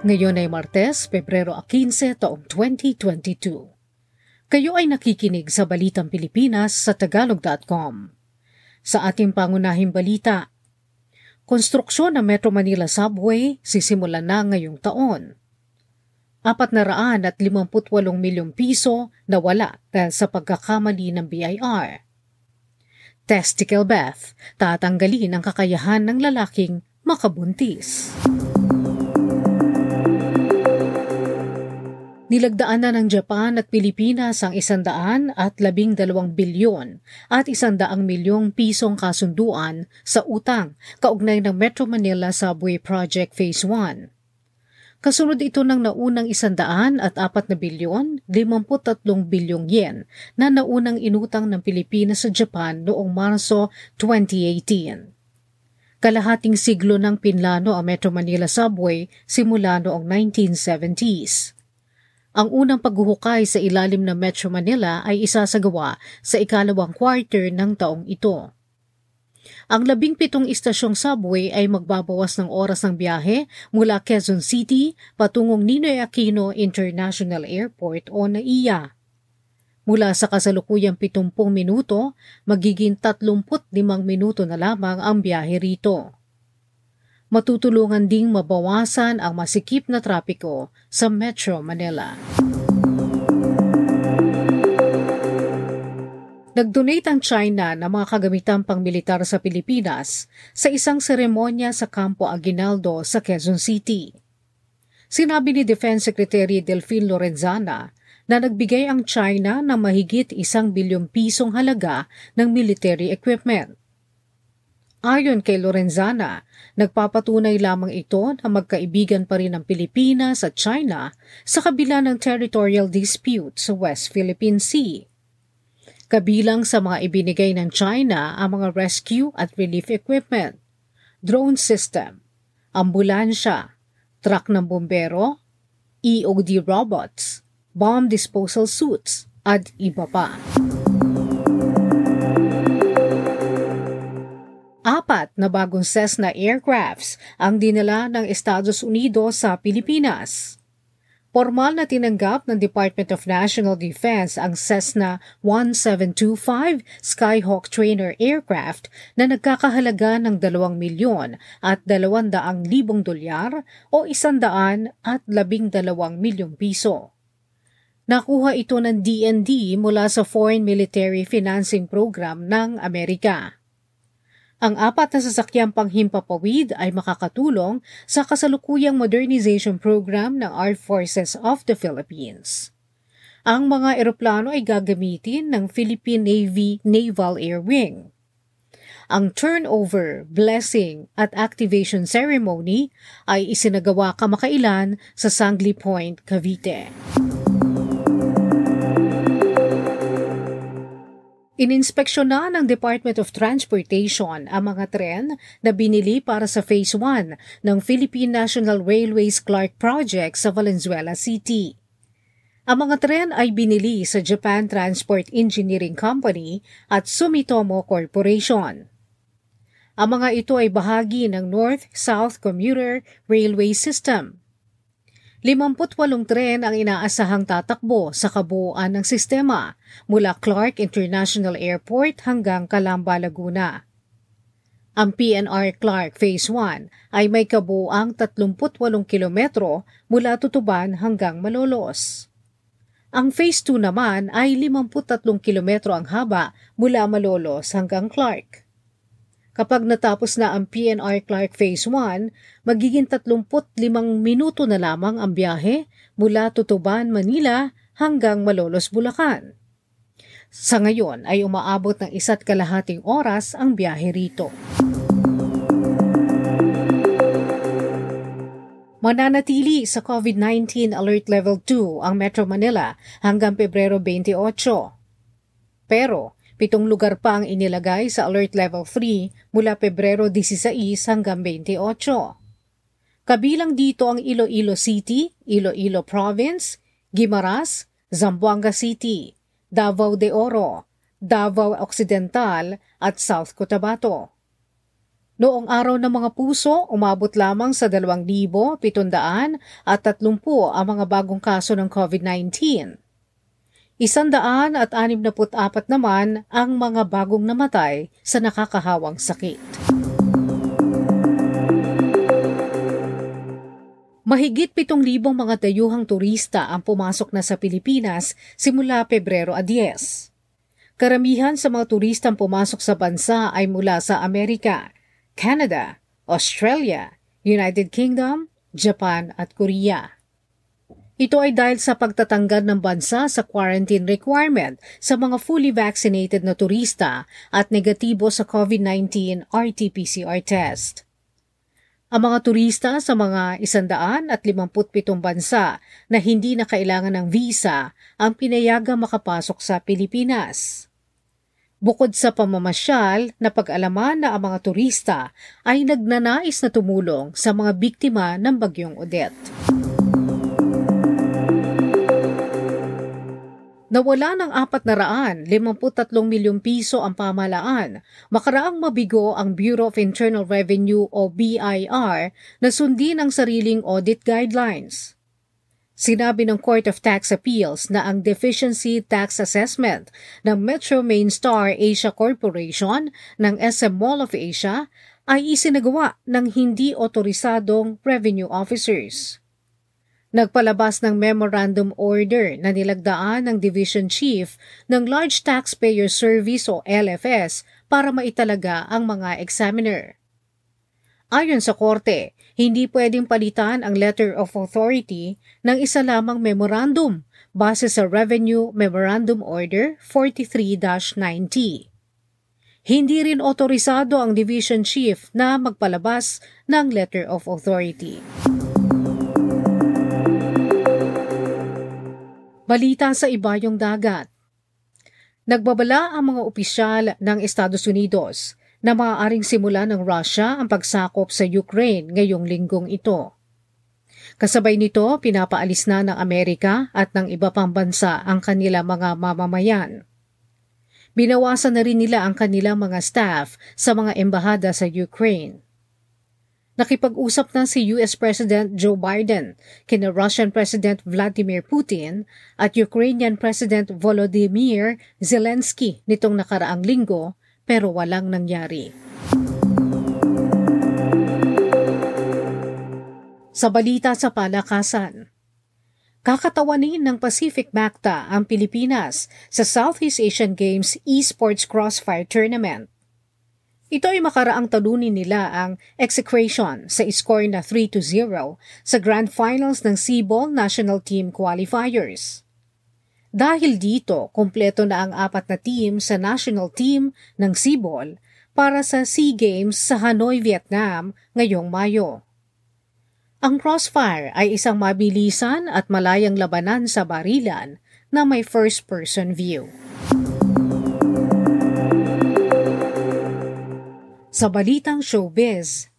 Ngayon ay Martes, Pebrero 15, taong 2022. Kayo ay nakikinig sa Balitang Pilipinas sa Tagalog.com. Sa ating pangunahing balita, konstruksyon ng Metro Manila Subway sisimulan na ngayong taon. Apat na raan at 58 milyong piso na wala dahil sa pagkakamali ng BIR. Testicle Bath, tatanggalin ang kakayahan ng lalaking makabuntis. Nilagdaan na ng Japan at Pilipinas ang isandaan at labing dalawang bilyon at isandaang milyong pisong kasunduan sa utang kaugnay ng Metro Manila Subway Project Phase 1. Kasunod ito ng naunang isandaan at apat na bilyon, 53 bilyong yen na naunang inutang ng Pilipinas sa Japan noong Marso 2018. Kalahating siglo ng pinlano ang Metro Manila Subway simula noong 1970s. Ang unang paghuhukay sa ilalim ng Metro Manila ay isasagawa sa ikalawang quarter ng taong ito. Ang labing pitong istasyong subway ay magbabawas ng oras ng biyahe mula Quezon City patungong Ninoy Aquino International Airport o NAIA. Mula sa kasalukuyang 70 minuto, magiging 35 minuto na lamang ang biyahe rito matutulungan ding mabawasan ang masikip na trapiko sa Metro Manila. Nag-donate ang China ng mga kagamitang pangmilitar sa Pilipinas sa isang seremonya sa Campo Aguinaldo sa Quezon City. Sinabi ni Defense Secretary Delphine Lorenzana na nagbigay ang China ng mahigit isang bilyong pisong halaga ng military equipment. Ayon kay Lorenzana, nagpapatunay lamang ito na magkaibigan pa rin ang Pilipinas at China sa kabila ng territorial dispute sa West Philippine Sea. Kabilang sa mga ibinigay ng China ang mga rescue at relief equipment, drone system, ambulansya, truck ng bombero, EOD robots, bomb disposal suits, at iba pa. Apat na bagong Cessna aircrafts ang dinala ng Estados Unidos sa Pilipinas. Formal na tinanggap ng Department of National Defense ang Cessna 1725 Skyhawk trainer aircraft na nagkakahalaga ng 2 milyon at 200 libong dolyar o 100 at 12 milyong piso. Nakuha ito ng DND mula sa Foreign Military Financing Program ng Amerika. Ang apat na sasakyang panghimpapawid ay makakatulong sa kasalukuyang modernization program ng Armed Forces of the Philippines. Ang mga eroplano ay gagamitin ng Philippine Navy Naval Air Wing. Ang turnover, blessing at activation ceremony ay isinagawa kamakailan sa Sangley Point, Cavite. Ininspeksyonan ng Department of Transportation ang mga tren na binili para sa Phase 1 ng Philippine National Railways Clark Project sa Valenzuela City. Ang mga tren ay binili sa Japan Transport Engineering Company at Sumitomo Corporation. Ang mga ito ay bahagi ng North-South Commuter Railway System 58 tren ang inaasahang tatakbo sa kabuuan ng sistema mula Clark International Airport hanggang Calamba, Laguna. Ang PNR Clark Phase 1 ay may kabuuang 38 kilometro mula Tutuban hanggang Malolos. Ang Phase 2 naman ay 53 kilometro ang haba mula Malolos hanggang Clark. Kapag natapos na ang PNR Clark Phase 1, magiging 35 minuto na lamang ang biyahe mula Tutuban, Manila hanggang Malolos, Bulacan. Sa ngayon ay umaabot ng isa't kalahating oras ang biyahe rito. Mananatili sa COVID-19 Alert Level 2 ang Metro Manila hanggang Pebrero 28. Pero Pitong lugar pa ang inilagay sa Alert Level 3 mula Pebrero 16 hanggang 28. Kabilang dito ang Iloilo City, Iloilo Province, Guimaras, Zamboanga City, Davao de Oro, Davao Occidental at South Cotabato. Noong araw ng mga puso, umabot lamang sa 2,730 at 30 ang mga bagong kaso ng COVID-19. Isandaan at 64 naman ang mga bagong namatay sa nakakahawang sakit. Mahigit 7,000 mga dayuhang turista ang pumasok na sa Pilipinas simula Pebrero a 10. Karamihan sa mga turistang pumasok sa bansa ay mula sa Amerika, Canada, Australia, United Kingdom, Japan at Korea. Ito ay dahil sa pagtatanggal ng bansa sa quarantine requirement sa mga fully vaccinated na turista at negatibo sa COVID-19 RT-PCR test. Ang mga turista sa mga 157 bansa na hindi na kailangan ng visa ang pinayagang makapasok sa Pilipinas. Bukod sa pamamasyal, napag-alaman na ang mga turista ay nagnanais na tumulong sa mga biktima ng bagyong Odette. Nawala ng 453 milyong piso ang pamalaan makaraang mabigo ang Bureau of Internal Revenue o BIR na sundin ang sariling audit guidelines. Sinabi ng Court of Tax Appeals na ang deficiency tax assessment ng Metro Main Star Asia Corporation ng SM Mall of Asia ay isinagawa ng hindi otorisadong revenue officers. Nagpalabas ng memorandum order na nilagdaan ng Division Chief ng Large Taxpayer Service o LFS para maitalaga ang mga examiner. Ayon sa korte, hindi pwedeng palitan ang letter of authority ng isa lamang memorandum base sa Revenue Memorandum Order 43-90. Hindi rin otorisado ang Division Chief na magpalabas ng letter of authority. Balita sa ibayong dagat. Nagbabala ang mga opisyal ng Estados Unidos na maaaring simula ng Russia ang pagsakop sa Ukraine ngayong linggong ito. Kasabay nito, pinapaalis na ng Amerika at ng iba pang bansa ang kanila mga mamamayan. Binawasan na rin nila ang kanilang mga staff sa mga embahada sa Ukraine. Nakipag-usap na si US President Joe Biden kina Russian President Vladimir Putin at Ukrainian President Volodymyr Zelensky nitong nakaraang linggo pero walang nangyari. Sa balita sa palakasan, kakatawanin ng Pacific MACTA ang Pilipinas sa Southeast Asian Games Esports Crossfire Tournament. Ito ay makaraang talunin nila ang execution sa score na 3-0 sa Grand Finals ng Seaball National Team Qualifiers. Dahil dito, kumpleto na ang apat na team sa national team ng Sibol para sa SEA Games sa Hanoi, Vietnam ngayong Mayo. Ang crossfire ay isang mabilisan at malayang labanan sa barilan na may first-person view. Sa balitang showbiz,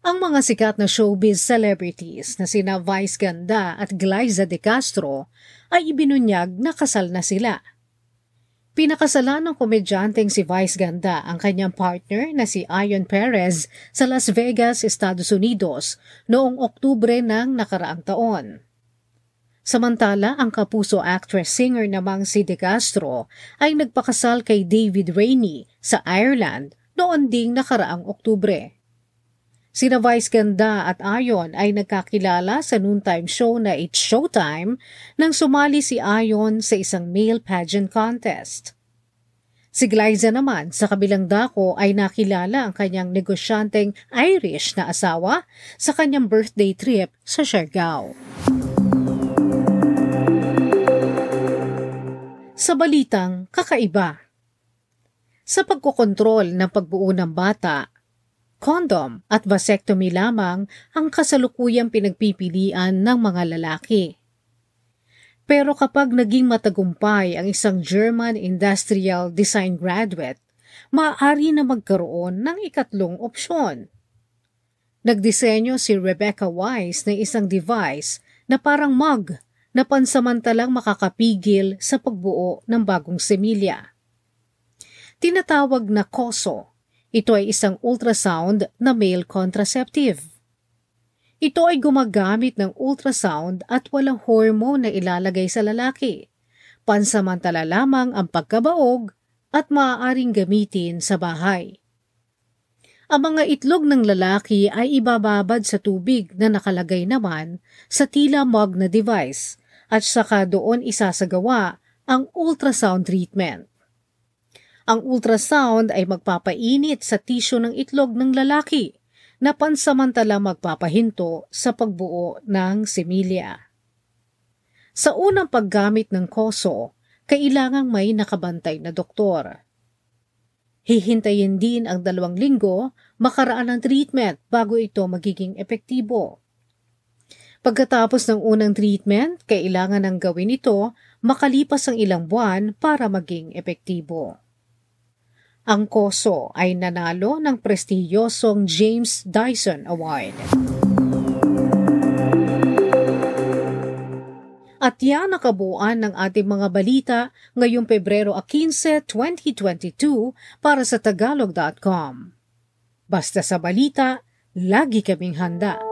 ang mga sikat na showbiz celebrities na sina Vice Ganda at Glyza De Castro ay ibinunyag na kasal na sila. Pinakasalan ng komedyanteng si Vice Ganda ang kanyang partner na si Ion Perez sa Las Vegas, Estados Unidos noong Oktubre ng nakaraang taon. Samantala, ang kapuso actress-singer namang si De Castro ay nagpakasal kay David Rainey sa Ireland noon ding nakaraang Oktubre. Sina Vice Ganda at Ayon ay nagkakilala sa noontime show na It's Showtime nang sumali si Ayon sa isang male pageant contest. Si Glyza naman sa kabilang dako ay nakilala ang kanyang negosyanteng Irish na asawa sa kanyang birthday trip sa Siargao. Sa balitang kakaiba, sa pagkokontrol ng pagbuo ng bata Condom at vasectomy lamang ang kasalukuyang pinagpipilian ng mga lalaki. Pero kapag naging matagumpay ang isang German industrial design graduate, maaari na magkaroon ng ikatlong opsyon. Nagdisenyo si Rebecca Wise ng isang device na parang mug na pansamantalang makakapigil sa pagbuo ng bagong semilya. Tinatawag na KOSO Ito ay isang ultrasound na male contraceptive. Ito ay gumagamit ng ultrasound at walang hormone na ilalagay sa lalaki. Pansamantala lamang ang pagkabaog at maaaring gamitin sa bahay. Ang mga itlog ng lalaki ay ibababad sa tubig na nakalagay naman sa tila mug na device at saka doon isasagawa ang ultrasound treatment. Ang ultrasound ay magpapainit sa tisyo ng itlog ng lalaki na pansamantala magpapahinto sa pagbuo ng similya. Sa unang paggamit ng koso, kailangang may nakabantay na doktor. Hihintayin din ang dalawang linggo makaraan ng treatment bago ito magiging epektibo. Pagkatapos ng unang treatment, kailangan ng gawin ito makalipas ang ilang buwan para maging epektibo. Ang Koso ay nanalo ng prestihiyosong James Dyson Award. At yan nakabuuan ng ating mga balita ngayong Pebrero 15, 2022 para sa Tagalog.com. Basta sa balita, lagi kaming handa.